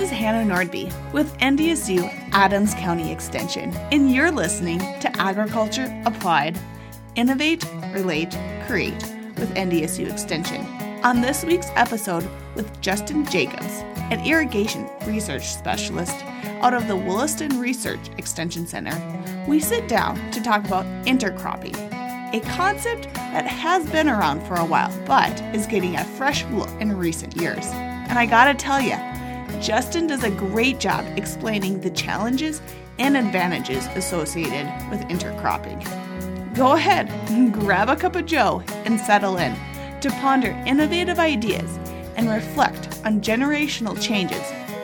This is Hannah Nordby with NDSU Adams County Extension, and you're listening to Agriculture Applied Innovate, Relate, Create with NDSU Extension. On this week's episode with Justin Jacobs, an irrigation research specialist out of the Williston Research Extension Center, we sit down to talk about intercropping, a concept that has been around for a while but is getting a fresh look in recent years. And I gotta tell you, Justin does a great job explaining the challenges and advantages associated with intercropping. Go ahead, grab a cup of joe, and settle in to ponder innovative ideas and reflect on generational changes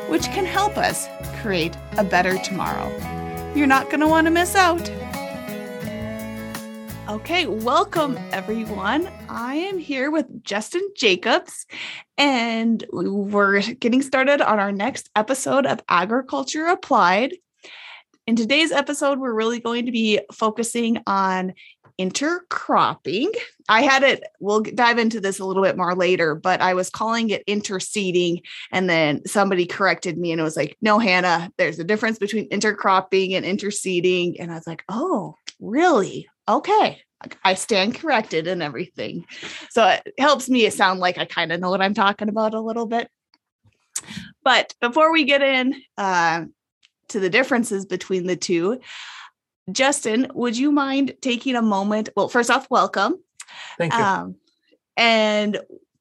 which can help us create a better tomorrow. You're not going to want to miss out. Okay, welcome everyone. I am here with Justin Jacobs, and we're getting started on our next episode of Agriculture Applied. In today's episode, we're really going to be focusing on intercropping. I had it, we'll dive into this a little bit more later, but I was calling it interseeding. And then somebody corrected me and it was like, no, Hannah, there's a difference between intercropping and interseeding. And I was like, oh, really? Okay. I stand corrected and everything. So it helps me sound like I kind of know what I'm talking about a little bit. But before we get in uh, to the differences between the two, Justin, would you mind taking a moment? Well, first off, welcome. Thank you. Um, and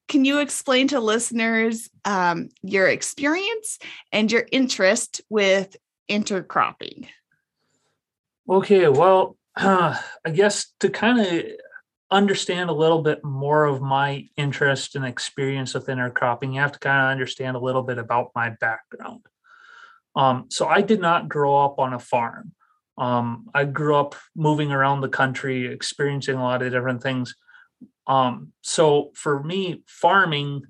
can you explain to listeners um, your experience and your interest with intercropping? Okay, well, uh, I guess to kind of understand a little bit more of my interest and experience with intercropping, you have to kind of understand a little bit about my background. Um, so I did not grow up on a farm. Um, I grew up moving around the country, experiencing a lot of different things. Um, so for me, farming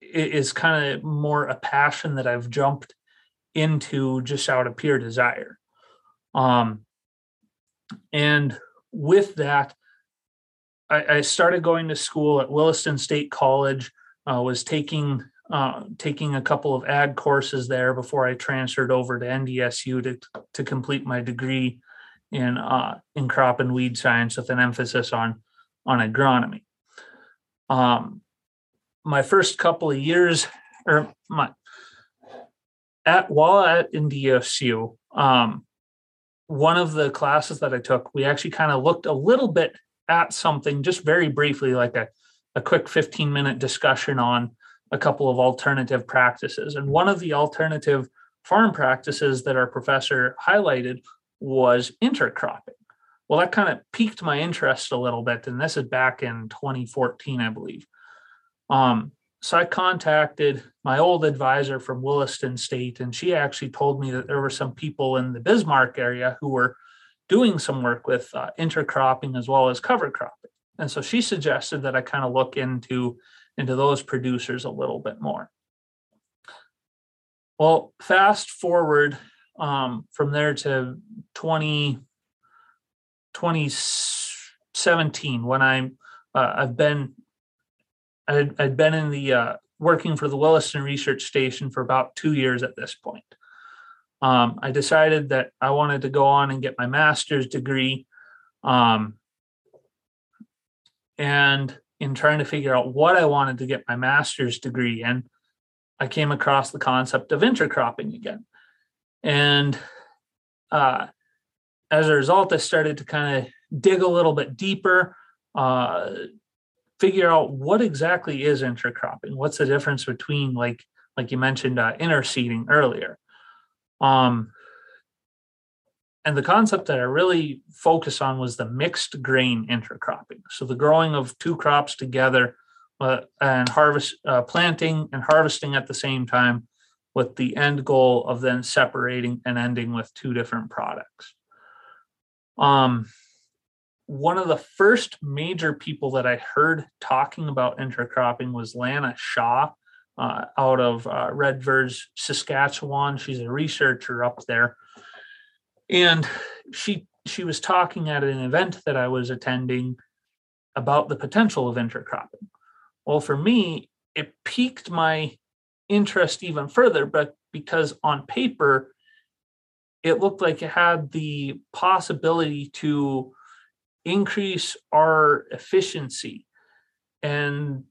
is kind of more a passion that I've jumped into just out of pure desire. Um, and with that, I, I, started going to school at Williston State College. Uh, was taking uh, taking a couple of ag courses there before I transferred over to NDSU to to complete my degree in uh, in crop and weed science with an emphasis on on agronomy. Um, my first couple of years, or my at while at NDSU, um, one of the classes that I took, we actually kind of looked a little bit at something, just very briefly, like a a quick 15 minute discussion on a couple of alternative practices. And one of the alternative farm practices that our professor highlighted was intercropping. Well, that kind of piqued my interest a little bit. And this is back in 2014, I believe. Um, so I contacted my old advisor from Williston State, and she actually told me that there were some people in the Bismarck area who were doing some work with uh, intercropping as well as cover cropping. And so she suggested that I kind of look into into those producers a little bit more. Well, fast forward um, from there to 20, 2017 when I'm uh, I've been I'd, I'd been in the uh, working for the Williston Research Station for about two years at this point. Um, I decided that I wanted to go on and get my master's degree. Um, and in trying to figure out what I wanted to get my master's degree in, I came across the concept of intercropping again. And uh, as a result, I started to kind of dig a little bit deeper, uh, figure out what exactly is intercropping. What's the difference between, like, like you mentioned, uh, interseeding earlier. Um, and the concept that I really focused on was the mixed grain intercropping. So the growing of two crops together uh, and harvest, uh, planting and harvesting at the same time, with the end goal of then separating and ending with two different products. Um, one of the first major people that I heard talking about intercropping was Lana Shaw uh, out of uh, Redvers, Saskatchewan. She's a researcher up there and she she was talking at an event that I was attending about the potential of intercropping. Well, for me, it piqued my interest even further, but because on paper, it looked like it had the possibility to increase our efficiency. And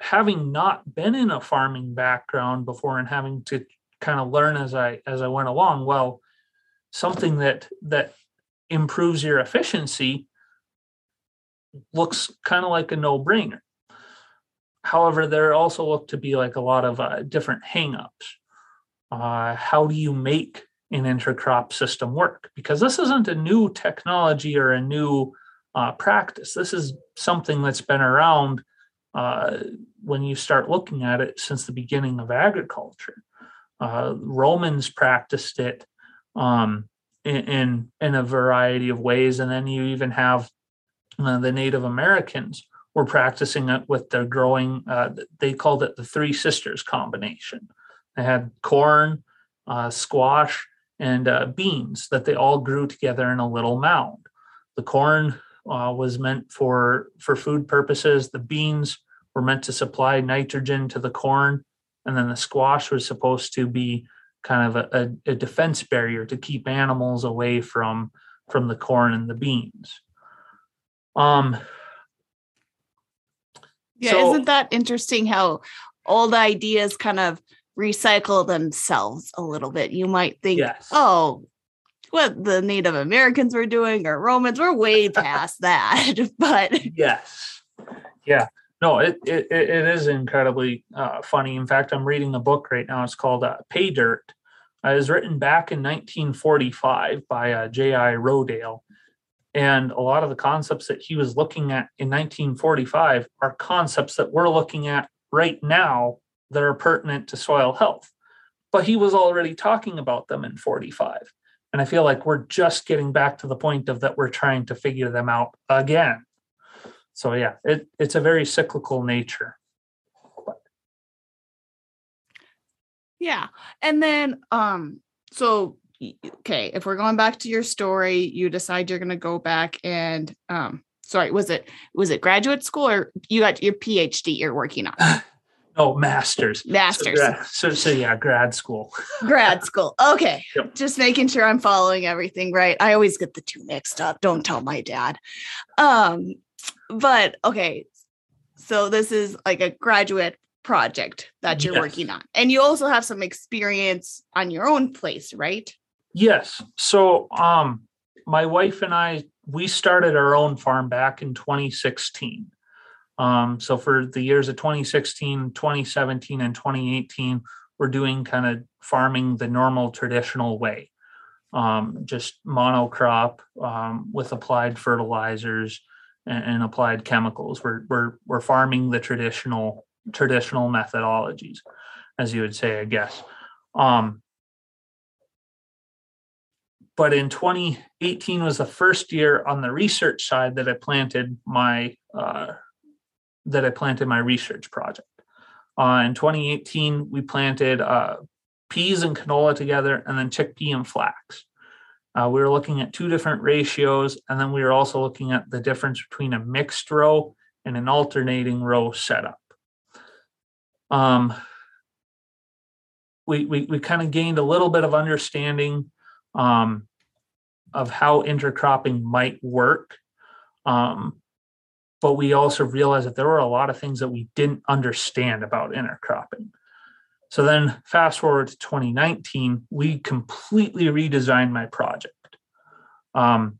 having not been in a farming background before and having to kind of learn as I as I went along, well, something that that improves your efficiency looks kind of like a no-brainer. However, there also look to be like a lot of uh, different hangups. Uh, how do you make an intercrop system work? Because this isn't a new technology or a new uh, practice. This is something that's been around uh, when you start looking at it since the beginning of agriculture. Uh, Romans practiced it um, in, in, a variety of ways, and then you even have uh, the Native Americans were practicing it with their growing. Uh, they called it the Three Sisters combination. They had corn, uh, squash, and beans that they all grew together in a little mound. The corn uh, was meant for for food purposes. The beans were meant to supply nitrogen to the corn, and then the squash was supposed to be kind of a, a, a defense barrier to keep animals away from from the corn and the beans. Um, yeah, so, isn't that interesting how old ideas kind of recycle themselves a little bit? You might think, yes. oh, what the Native Americans were doing or Romans, we're way past that. But yes, yeah, no, it it, it is incredibly uh, funny. In fact, I'm reading a book right now. It's called uh, Pay Dirt. Uh, it was written back in 1945 by uh, J.I. Rodale and a lot of the concepts that he was looking at in 1945 are concepts that we're looking at right now that are pertinent to soil health. But he was already talking about them in 45. And I feel like we're just getting back to the point of that we're trying to figure them out again. So yeah, it, it's a very cyclical nature. Yeah. And then um so okay, if we're going back to your story, you decide you're going to go back and um sorry, was it was it graduate school or you got your PhD you're working on? Oh, masters. Masters. So, so, so, yeah, grad school. grad school. Okay. Yep. Just making sure I'm following everything right. I always get the two mixed up. Don't tell my dad. Um, but okay. So this is like a graduate project that you're yes. working on. And you also have some experience on your own place, right? Yes. So um my wife and I we started our own farm back in 2016. Um so for the years of 2016, 2017 and 2018 we're doing kind of farming the normal traditional way. Um just monocrop um with applied fertilizers and, and applied chemicals. We're we're we're farming the traditional traditional methodologies as you would say I guess. Um but in 2018 was the first year on the research side that I planted my uh, that I planted my research project. Uh, in 2018, we planted uh, peas and canola together, and then chickpea and flax. Uh, we were looking at two different ratios, and then we were also looking at the difference between a mixed row and an alternating row setup. Um, we we, we kind of gained a little bit of understanding um, of how intercropping might work. Um, but we also realized that there were a lot of things that we didn't understand about intercropping. So then, fast forward to 2019, we completely redesigned my project. Um,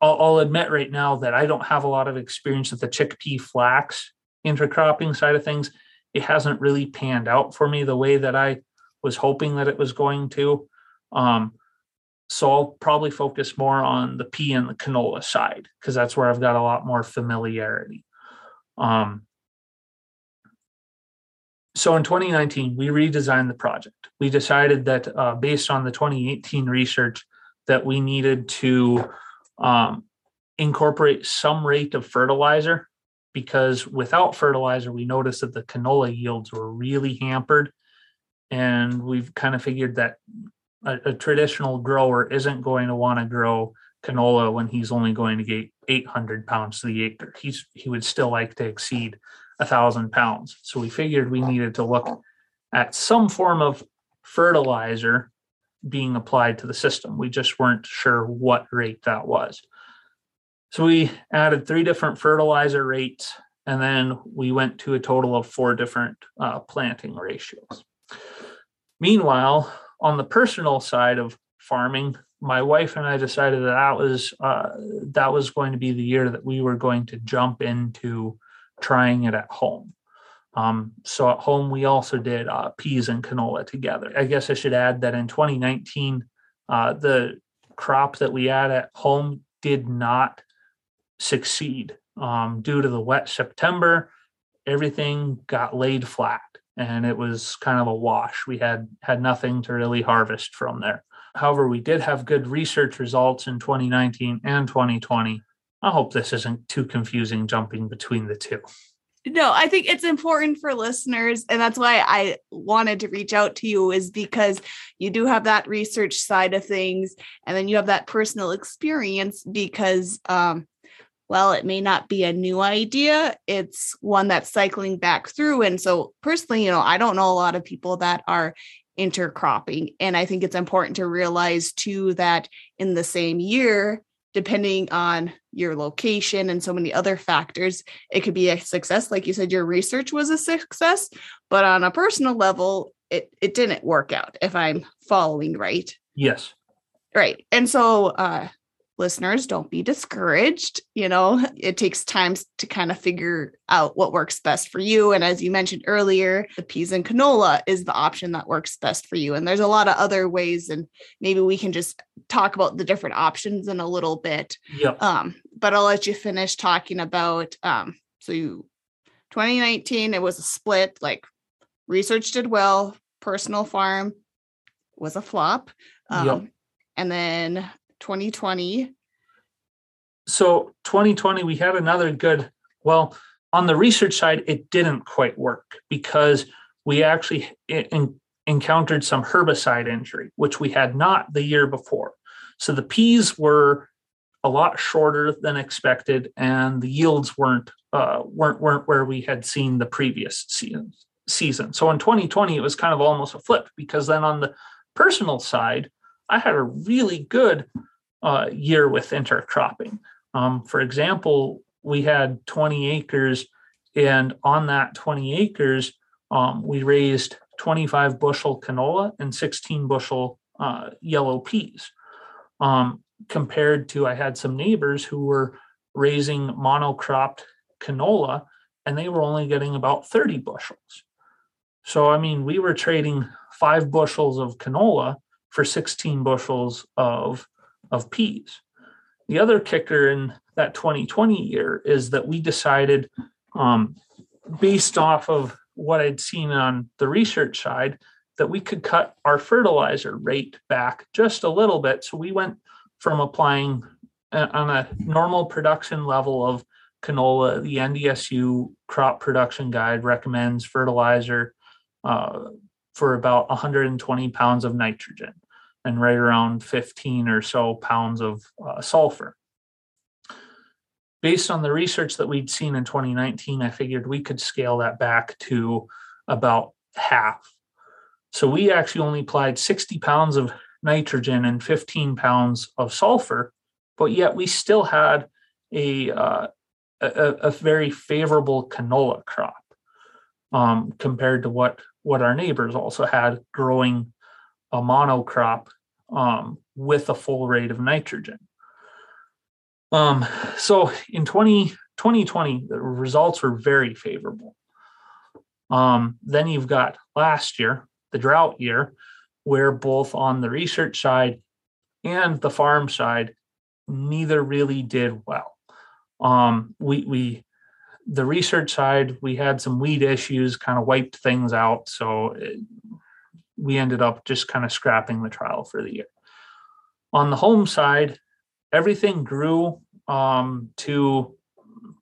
I'll, I'll, admit right now that I don't have a lot of experience with the chickpea flax intercropping side of things. It hasn't really panned out for me the way that I was hoping that it was going to. Um, so I'll probably focus more on the pea and the canola side because that's where I've got a lot more familiarity. Um, so in 2019, we redesigned the project. We decided that uh, based on the 2018 research, that we needed to um, incorporate some rate of fertilizer because without fertilizer, we noticed that the canola yields were really hampered and we've kind of figured that a, a traditional grower isn't going to want to grow canola when he's only going to get 800 pounds to the acre. He's he would still like to exceed a thousand pounds. So we figured we needed to look at some form of fertilizer being applied to the system. We just weren't sure what rate that was. So we added three different fertilizer rates, and then we went to a total of four different uh, planting ratios. Meanwhile, on the personal side of farming, my wife and I decided that that was uh, that was going to be the year that we were going to jump into trying it at home. Um, so at home, we also did uh, peas and canola together. I guess I should add that in 2019, uh, the crop that we had at home did not succeed um, due to the wet September. Everything got laid flat, and it was kind of a wash. We had had nothing to really harvest from there. However, we did have good research results in 2019 and 2020. I hope this isn't too confusing jumping between the two. No, I think it's important for listeners. And that's why I wanted to reach out to you, is because you do have that research side of things. And then you have that personal experience because, um, well, it may not be a new idea, it's one that's cycling back through. And so, personally, you know, I don't know a lot of people that are intercropping. And I think it's important to realize too that in the same year, depending on your location and so many other factors, it could be a success. Like you said, your research was a success, but on a personal level, it, it didn't work out, if I'm following right. Yes. Right. And so uh listeners don't be discouraged you know it takes time to kind of figure out what works best for you and as you mentioned earlier the peas and canola is the option that works best for you and there's a lot of other ways and maybe we can just talk about the different options in a little bit yep. um but i'll let you finish talking about um so you 2019 it was a split like research did well personal farm was a flop um, yep. and then 2020? So 2020, we had another good, well, on the research side, it didn't quite work because we actually in, encountered some herbicide injury, which we had not the year before. So the peas were a lot shorter than expected, and the yields weren't uh, weren't weren't where we had seen the previous season. Season. So in 2020, it was kind of almost a flip because then on the personal side, I had a really good uh, year with intercropping. Um, for example, we had 20 acres, and on that 20 acres, um, we raised 25 bushel canola and 16 bushel uh, yellow peas. Um, compared to, I had some neighbors who were raising monocropped canola, and they were only getting about 30 bushels. So, I mean, we were trading five bushels of canola for 16 bushels of of peas. The other kicker in that 2020 year is that we decided, um, based off of what I'd seen on the research side, that we could cut our fertilizer rate back just a little bit. So we went from applying a, on a normal production level of canola. The NDSU crop production guide recommends fertilizer uh, for about 120 pounds of nitrogen and right around 15 or so pounds of uh, sulfur. Based on the research that we'd seen in 2019, I figured we could scale that back to about half. So we actually only applied 60 pounds of nitrogen and 15 pounds of sulfur, but yet we still had a, uh, a, a, very favorable canola crop um, compared to what, what our neighbors also had growing a monocrop um, with a full rate of nitrogen. Um, so in 20, 2020, the results were very favorable. Um, then you've got last year, the drought year, where both on the research side and the farm side, neither really did well. Um, we we the research side, we had some weed issues, kind of wiped things out. So it, we ended up just kind of scrapping the trial for the year. On the home side, everything grew um, to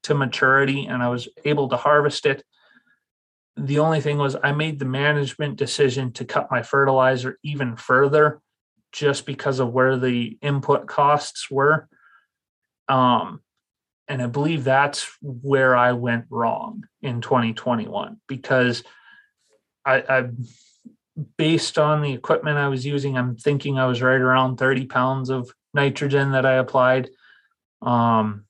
to maturity, and I was able to harvest it. The only thing was I made the management decision to cut my fertilizer even further, just because of where the input costs were. Um, and I believe that's where I went wrong in 2021 because I, I based on the equipment I was using, I'm thinking I was right around 30 pounds of nitrogen that I applied. Um,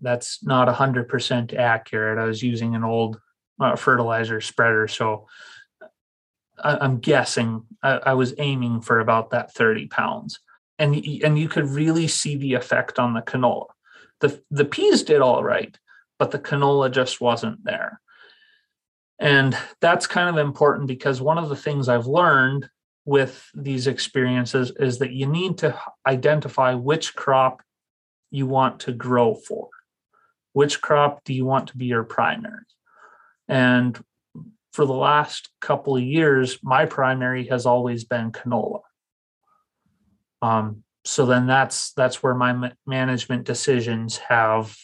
that's not 100% accurate. I was using an old uh, fertilizer spreader. So I, am guessing I, I, was aiming for about that 30 pounds. And, and you could really see the effect on the canola. The, the peas did all right, but the canola just wasn't there. And that's kind of important because one of the things I've learned with these experiences is that you need to identify which crop you want to grow for. Which crop do you want to be your primary? And for the last couple of years, my primary has always been canola. Um, so then that's that's where my management decisions have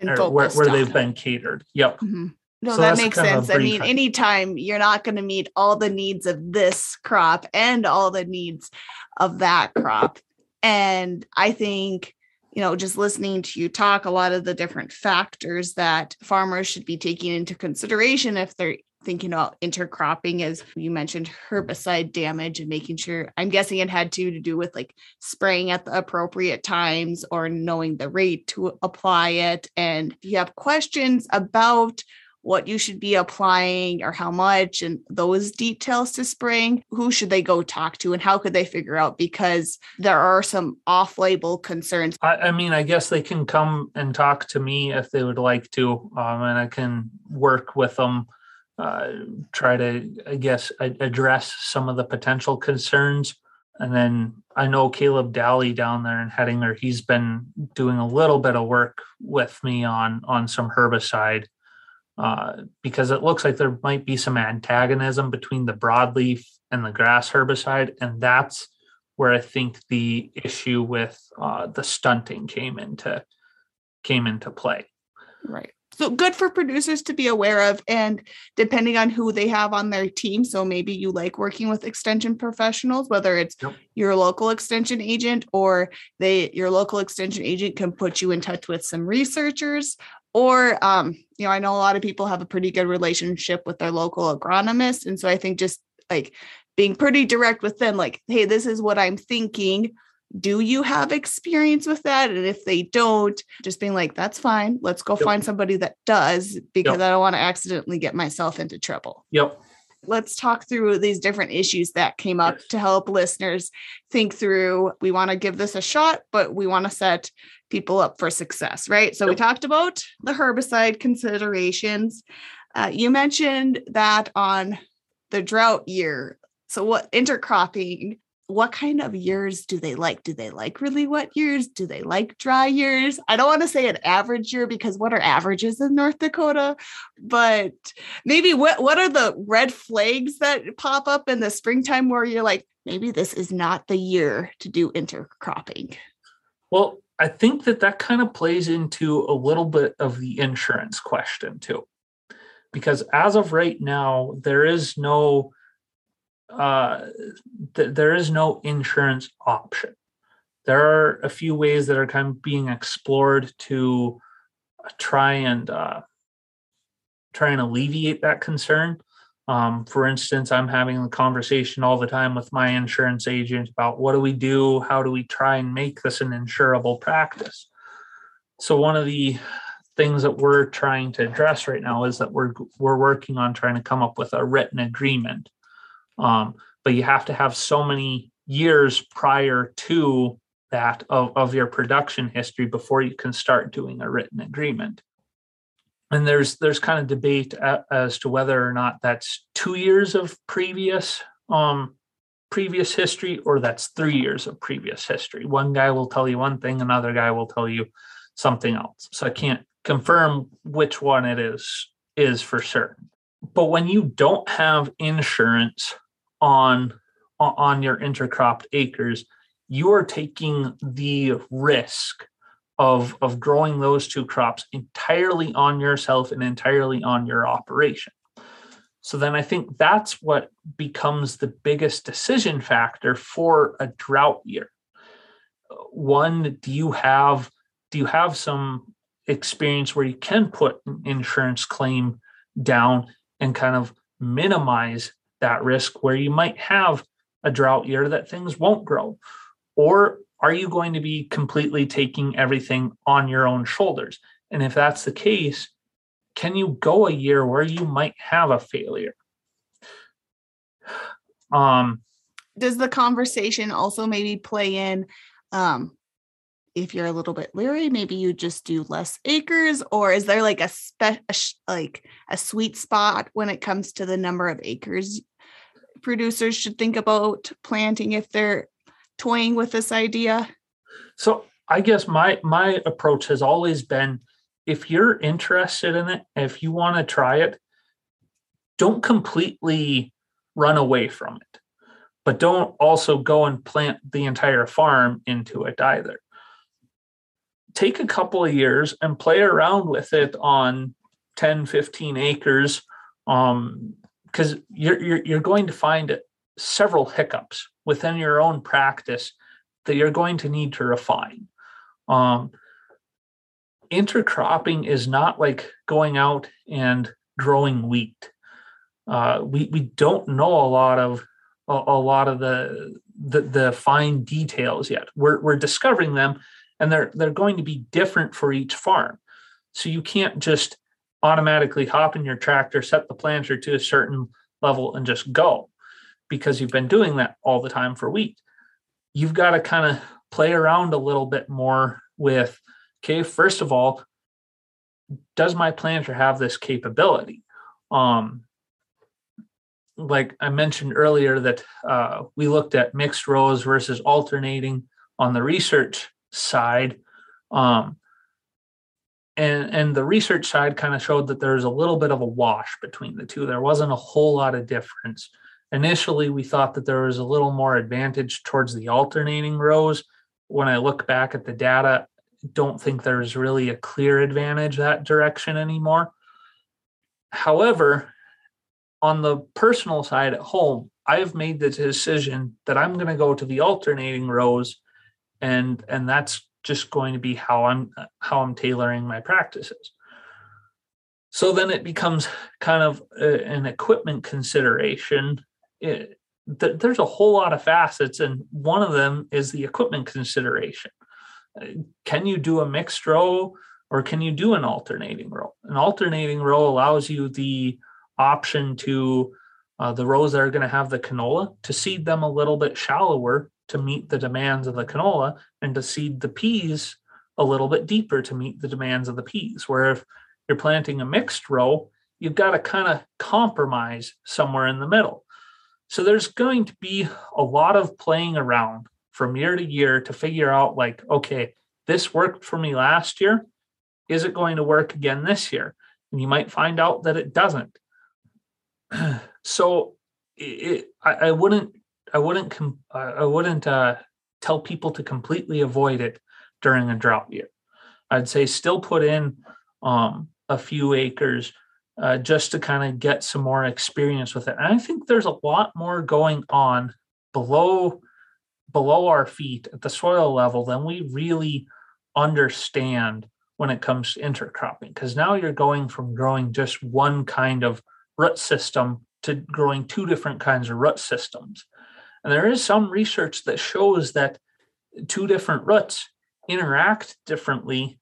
where, where they've been catered. Yep. Mm-hmm. No, so that makes sense. I mean, anytime you're not going to meet all the needs of this crop and all the needs of that crop. And I think, you know, just listening to you talk, a lot of the different factors that farmers should be taking into consideration if they're thinking about intercropping as you mentioned herbicide damage and making sure i'm guessing it had to to do with like spraying at the appropriate times or knowing the rate to apply it and if you have questions about what you should be applying or how much and those details to spraying, who should they go talk to and how could they figure out? Because there are some off label concerns. I, I, mean, I guess they can come and talk to me if they would like to, um, and I can work with them. Uh, try to, I guess, address some of the potential concerns. And then I know Caleb Dalley down there in Hettinger, he's been doing a little bit of work with me on on some herbicide uh, because it looks like there might be some antagonism between the broadleaf and the grass herbicide, and that's where I think the issue with uh, the stunting came into came into play. Right. So good for producers to be aware of, and depending on who they have on their team. So maybe you like working with extension professionals, whether it's yep. your local extension agent or they your local extension agent can put you in touch with some researchers or um, you know i know a lot of people have a pretty good relationship with their local agronomist and so i think just like being pretty direct with them like hey this is what i'm thinking do you have experience with that and if they don't just being like that's fine let's go yep. find somebody that does because yep. i don't want to accidentally get myself into trouble yep let's talk through these different issues that came up yes. to help listeners think through we want to give this a shot but we want to set people up for success, right? So yep. we talked about the herbicide considerations. Uh, you mentioned that on the drought year. So what intercropping? What kind of years do they like? Do they like really wet years? Do they like dry years? I don't want to say an average year because what are averages in North Dakota? But maybe what what are the red flags that pop up in the springtime where you're like, maybe this is not the year to do intercropping? Well, I think that that kind of plays into a little bit of the insurance question too, because as of right now, there is no uh, th- there is no insurance option. There are a few ways that are kind of being explored to try and uh, try and alleviate that concern. Um, for instance, I'm having a conversation all the time with my insurance agent about what do we do? How do we try and make this an insurable practice? So one of the things that we're trying to address right now is that we're we're working on trying to come up with a written agreement. Um, but you have to have so many years prior to that of, of your production history before you can start doing a written agreement. And there's there's kind of debate as to whether or not that's two years of previous um previous history or that's three years of previous history. One guy will tell you one thing another guy will tell you something else. So i can't confirm which one it is is for certain. But when you don't have insurance on on your intercropped acres you're taking the risk of of growing those two crops entirely on yourself and entirely on your operation. So then i think that's what becomes the biggest decision factor for a drought year. One do you have do you have some experience where you can put an insurance claim down and kind of minimize that risk where you might have a drought year that things won't grow? Or are you going to be completely taking everything on your own shoulders? And if that's the case, can you go a year where you might have a failure? Um, Does the conversation also maybe play in um, if you're a little bit leery, maybe you just do less acres, or is there like a, spe- like a sweet spot when it comes to the number of acres producers should think about planting if they're toying with this idea? So I guess my my approach has always been if you're interested in it, if you want to try it, don't completely run away from it. But don't also go and plant the entire farm into it either take a couple of years and play around with it on 10 15 acres um because you're, you're you're going to find several hiccups within your own practice that you're going to need to refine. Um intercropping is not like going out and growing wheat. Uh we we don't know a lot of a, a lot of the, the the fine details yet. We're we're discovering them and they're they're going to be different for each farm. So you can't just automatically hop in your tractor, set the planter to a certain level, and just go because you've been doing that all the time for wheat. You've got to kind of play around a little bit more with okay, first of all, does my planter have this capability? Um, like I mentioned earlier, that uh, we looked at mixed rows versus alternating on the research side. Um, and and the research side kind of showed that there's a little bit of a wash between the two. There wasn't a whole lot of difference. Initially, we thought that there was a little more advantage towards the alternating rows. When I look back at the data, don't think there's really a clear advantage that direction anymore. However, on the personal side at home, I've made the decision that I'm going to go to the alternating rows and and that's just going to be how i'm how i'm tailoring my practices. So then it becomes kind of a, an equipment consideration. It, th- there's a whole lot of facets and one of them is the equipment consideration. Can you do a mixed row or can you do an alternating row? An alternating row allows you the option to uh, the rows that are going to have the canola to seed them a little bit shallower to meet the demands of the canola and to seed the peas a little bit deeper to meet the demands of the peas. Where if you're planting a mixed row, you've got to kind of compromise somewhere in the middle. So there's going to be a lot of playing around from year to year to figure out, like, okay, this worked for me last year. Is it going to work again this year? And you might find out that it doesn't. so it, I, I wouldn't I wouldn't com- I wouldn't uh, tell people to completely avoid it during a drought year. I'd say still put in um, a few acres uh, just to kind of get some more experience with it. And I think there's a lot more going on below below our feet at the soil level than we really understand when it comes to intercropping because now you're going from growing just one kind of root system to growing two different kinds of root systems and there is some research that shows that two different roots interact differently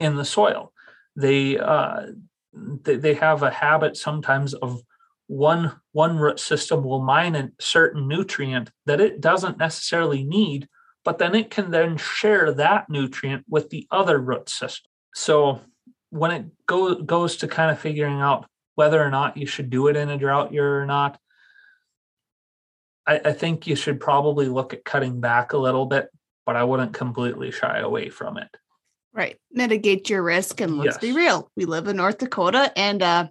in the soil. They uh, they, they have a habit sometimes of one one root system will mine a certain nutrient that it doesn't necessarily need, but then it can then share that nutrient with the other root system. So when it go, goes to kind of figuring out whether or not you should do it in a drought year or not, I, I think you should probably look at cutting back a little bit, but I wouldn't completely shy away from it. Right. Mitigate your risk. And let's yes. be real. We live in North Dakota and uh,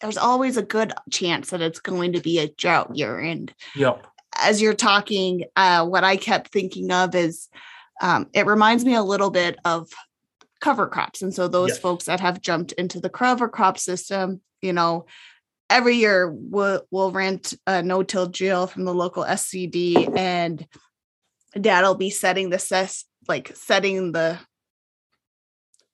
there's always a good chance that it's going to be a drought year. And yep. as you're talking, uh, what I kept thinking of is um, it reminds me a little bit of cover crops. And so those yes. folks that have jumped into the cover crop system, you know, every year we'll, we'll rent a no-till drill from the local SCD and dad'll be setting the ses like setting the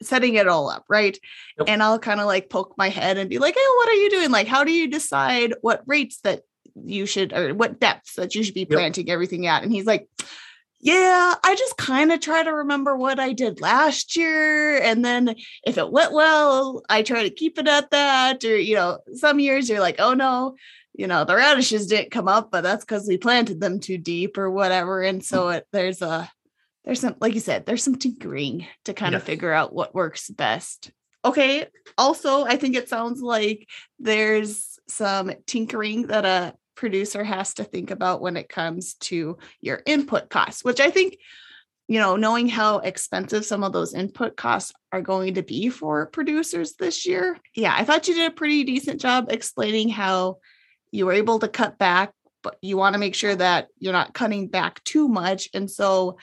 setting it all up, right? Yep. And I'll kind of like poke my head and be like, "Hey, what are you doing? Like, how do you decide what rates that you should or what depths that you should be Yep. planting everything at?" And he's like, "Yeah, I just kind of try to remember what I did last year, and then if it went well, I try to keep it at that. Or you know, some years you're like, oh no." You know, the radishes didn't come up, but that's because we planted them too deep or whatever. And mm. so it, there's a there's some like you said there's some tinkering to kind of Yes. figure out what works best okay also i think it sounds like there's some tinkering that a producer has to think about when it comes to your input costs which i think you know knowing how expensive some of those input costs are going to be for producers this year yeah i thought you did a pretty decent job explaining how you were able to cut back but you want to make sure that you're not cutting back too much and so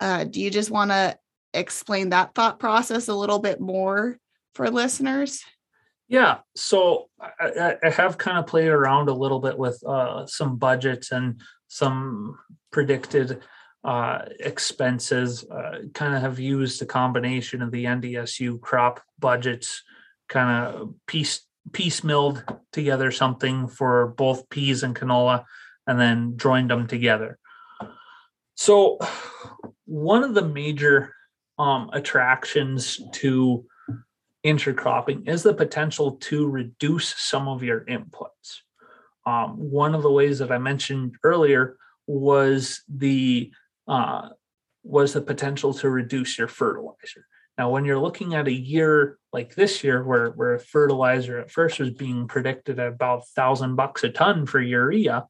uh, do you just want to explain that thought process a little bit more for listeners? Yeah, so I, I- have kind of played around a little bit with uh, some budgets and some predicted uh, expenses. Uh, kind of have used a combination of the NDSU crop budgets, kind of piece piecemealed together something for both peas and canola, and then joined them together. So, one of the major um, attractions to intercropping is the potential to reduce some of your inputs. Um, one of the ways that I mentioned earlier was the uh, was the potential to reduce your fertilizer. Now, when you're looking at a year like this year, where where fertilizer at first was being predicted at about thousand bucks a ton for urea,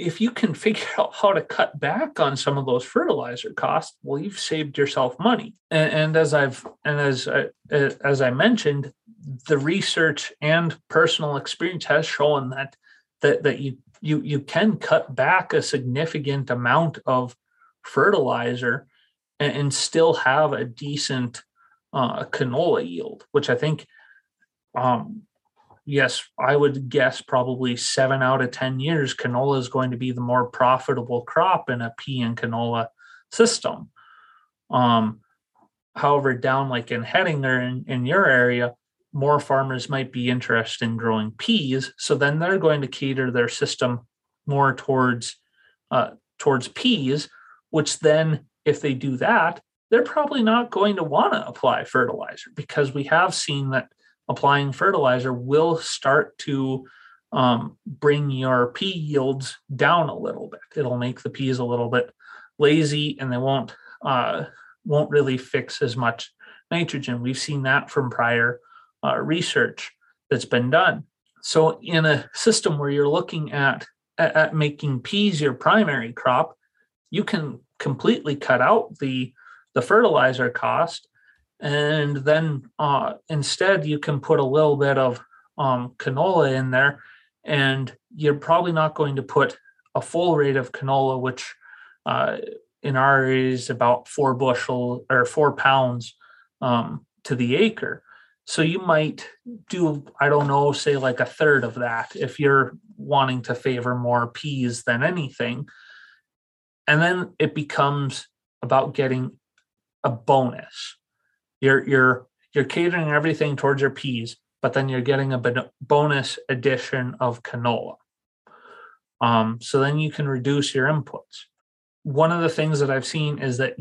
if you can figure out how to cut back on some of those fertilizer costs, well, you've saved yourself money. And, and as I've and as I, as I mentioned, the research and personal experience has shown that that that you you you can cut back a significant amount of fertilizer and, and still have a decent uh, canola yield, which I think um, yes, I would guess probably seven out of 10 years, canola is going to be the more profitable crop in a pea and canola system. Um, however, down like in Hettinger in, in your area, more farmers might be interested in growing peas. So then they're going to cater their system more towards uh, towards peas, which then if they do that, they're probably not going to want to apply fertilizer because we have seen that applying fertilizer will start to um, bring your pea yields down a little bit. It'll make the peas a little bit lazy, and they won't uh, won't really fix as much nitrogen. We've seen that from prior uh, research that's been done. So, in a system where you're looking at, at at making peas your primary crop, you can completely cut out the the fertilizer cost and then uh, instead you can put a little bit of um, canola in there and you're probably not going to put a full rate of canola which uh, in our area is about four bushel or four pounds um, to the acre. So you might do i don't know say like a third of that if you're wanting to favor more peas than anything. And then it becomes about getting a bonus you're you're you're catering everything towards your peas but then you're getting a bonus addition of canola. Um, so then you can reduce your inputs. One of the things that i've seen is that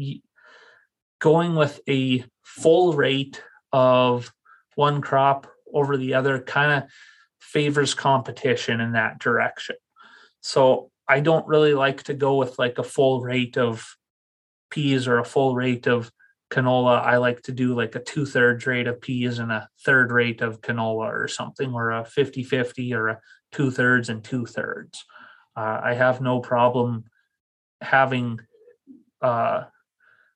going with a full rate of one crop over the other kind of favors competition in that direction. So i don't really like to go with like a full rate of peas or a full rate of canola, I like to do like a two thirds rate of peas and a third rate of canola or something, or a 50 50 or a two thirds and two thirds. Uh, I have no problem having uh,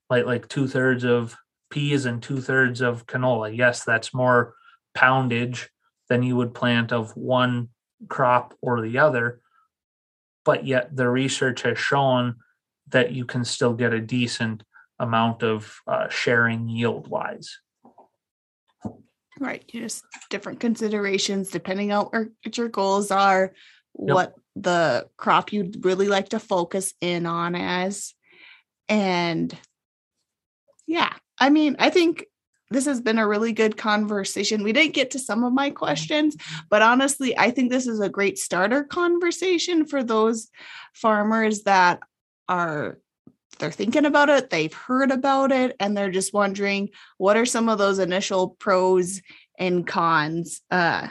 like like two thirds of peas and two thirds of canola. Yes, that's more poundage than you would plant of one crop or the other. But yet the research has shown that you can still get a decent amount of uh, sharing yield wise. Right. Just different considerations depending on what your goals are, what the crop you'd really like to focus in on as. And yeah, I mean, I think this has been a really good conversation. We didn't get to some of my questions, but honestly, I think this is a great starter conversation for those farmers that are they're thinking about it, they've heard about it, and they're just wondering what are some of those initial pros and cons. Uh,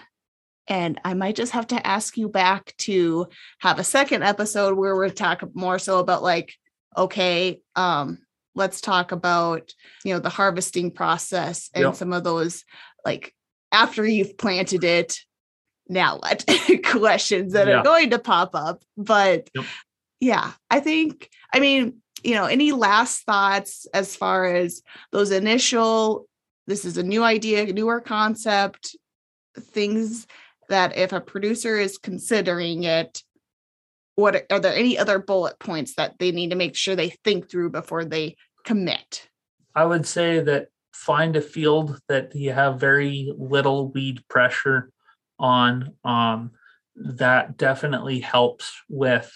and I might just have to ask you back to have a second episode where we're talking more so about like, okay, um, let's talk about you know the harvesting process and yep. some of those like after you've planted it now what questions that yeah. are going to pop up but yep. yeah i think i mean you know any last thoughts as far as those initial this is a new idea newer concept things that if a producer is considering it what are there any other bullet points that they need to make sure they think through before they commit? I would say that find a field that you have very little weed pressure on. Um, that definitely helps with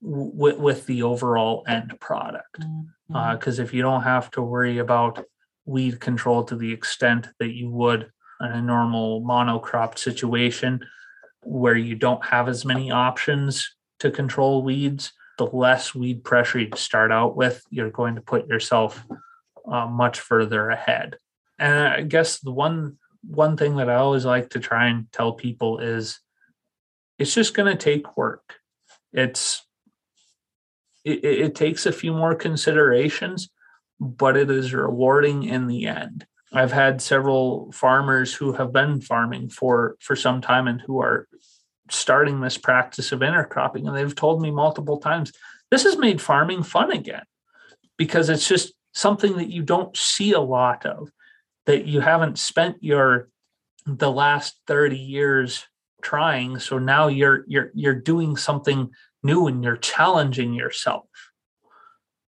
with, with the overall end product. Because mm-hmm. uh, if you don't have to worry about weed control to the extent that you would in a normal monocrop situation, where you don't have as many options to control weeds, the less weed pressure you start out with, you're going to put yourself uh, much further ahead. And I guess the one one thing that I always like to try and tell people is it's just going to take work. It's it, it takes a few more considerations, but it is rewarding in the end. I've had several farmers who have been farming for for some time and who are starting this practice of intercropping and they've told me multiple times this has made farming fun again because it's just something that you don't see a lot of that you haven't spent your the last 30 years trying so now you're you're you're doing something new and you're challenging yourself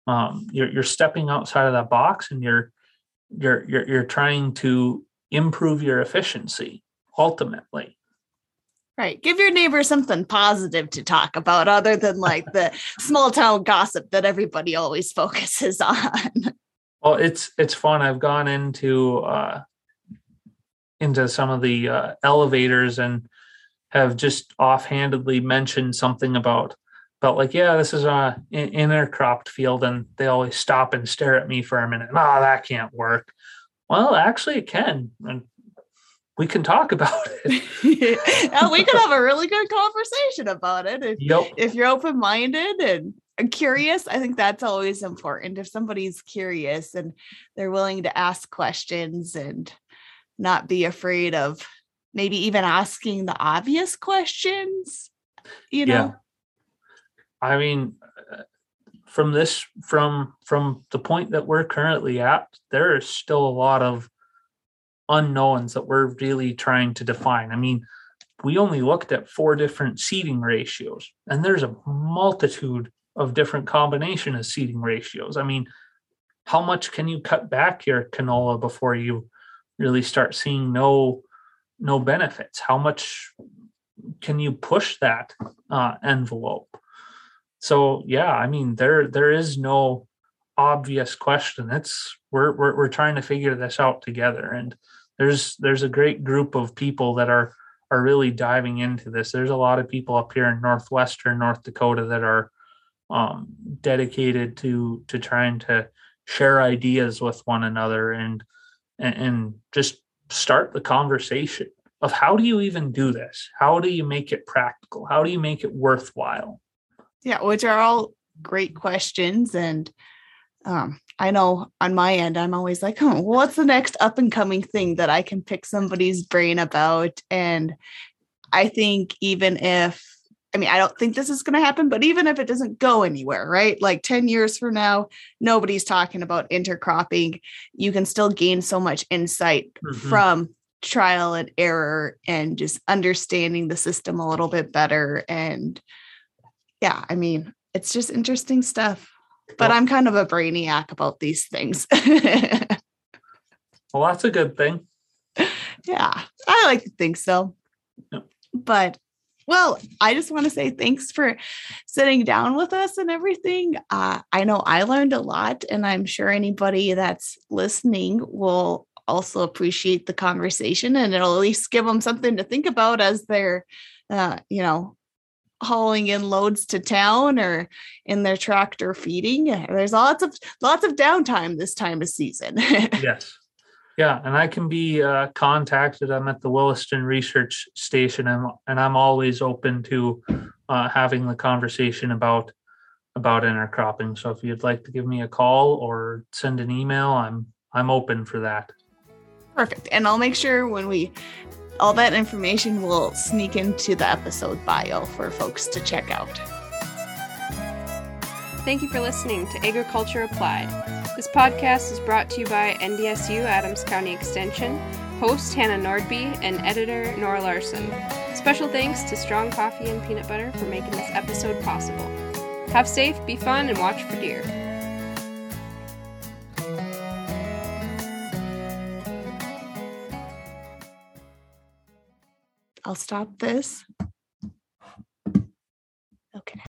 um, you're, you're stepping outside of that box and you're you're you're, you're trying to improve your efficiency ultimately Right. Give your neighbor something positive to talk about other than like the small town gossip that everybody always focuses on. Well, it's it's fun. I've gone into uh into some of the uh, elevators and have just offhandedly mentioned something about about like, yeah, this is a intercropped field, and they always stop and stare at me for a minute. Oh, that can't work. Well, actually, it can. And we can talk about it. yeah, oh, we can have a really good conversation about it if, yep. if you're open minded and curious. I think that's always important. If somebody's curious and they're willing to ask questions and not be afraid of maybe even asking the obvious questions, you know. I mean, from this from from the point that we're currently at, there is still a lot of unknowns that we're really trying to define. I mean, we only looked at four different seeding ratios, and there's a multitude of different combination of seeding ratios. I mean, how much can you cut back your canola before you really start seeing no no benefits? How much can you push that uh, envelope? So yeah, I mean there there is no obvious question. It's we're, we're we're trying to figure this out together, and there's there's a great group of people that are are really diving into this. There's a lot of people up here in northwestern North Dakota that are um, dedicated to to trying to share ideas with one another and, and and just start the conversation of how do you even do this? How do you make it practical? How do you make it worthwhile? Yeah, which are all great questions and um, I know on my end, I'm always like, oh, what's the next up and coming thing that I can pick somebody's brain about? And I think even if, I mean, I don't think this is going to happen, but even if it doesn't go anywhere, right? Like 10 years from now, nobody's talking about intercropping. You can still gain so much insight mm-hmm. from trial and error and just understanding the system a little bit better. And yeah, I mean, it's just interesting stuff but well, I'm kind of a brainiac about these things. well, that's a good thing. Yeah, I like to think so. Yep. But Well, I just want to say thanks for sitting down with us and everything. Uh, I know I learned a lot, and I'm sure anybody that's listening will also appreciate the conversation and it'll at least give them something to think about as they're, uh, you know, hauling in loads to town or in their tractor feeding. There's lots of lots of downtime this time of season. yes. Yeah, and I can be uh, contacted. I'm at the Williston Research Station, and, and I'm always open to uh, having the conversation about about intercropping. So if you'd like to give me a call or send an email, I'm I'm open for that. Perfect. And I'll make sure when we all that information will sneak into the episode bio for folks to check out. Thank you for listening to Agriculture Applied. This podcast is brought to you by NDSU Adams County Extension, host Hannah Nordby, and editor Nora Larson. Special thanks to Strong Coffee and Peanut Butter for making this episode possible. Have safe, be fun, and watch for deer. I'll stop this.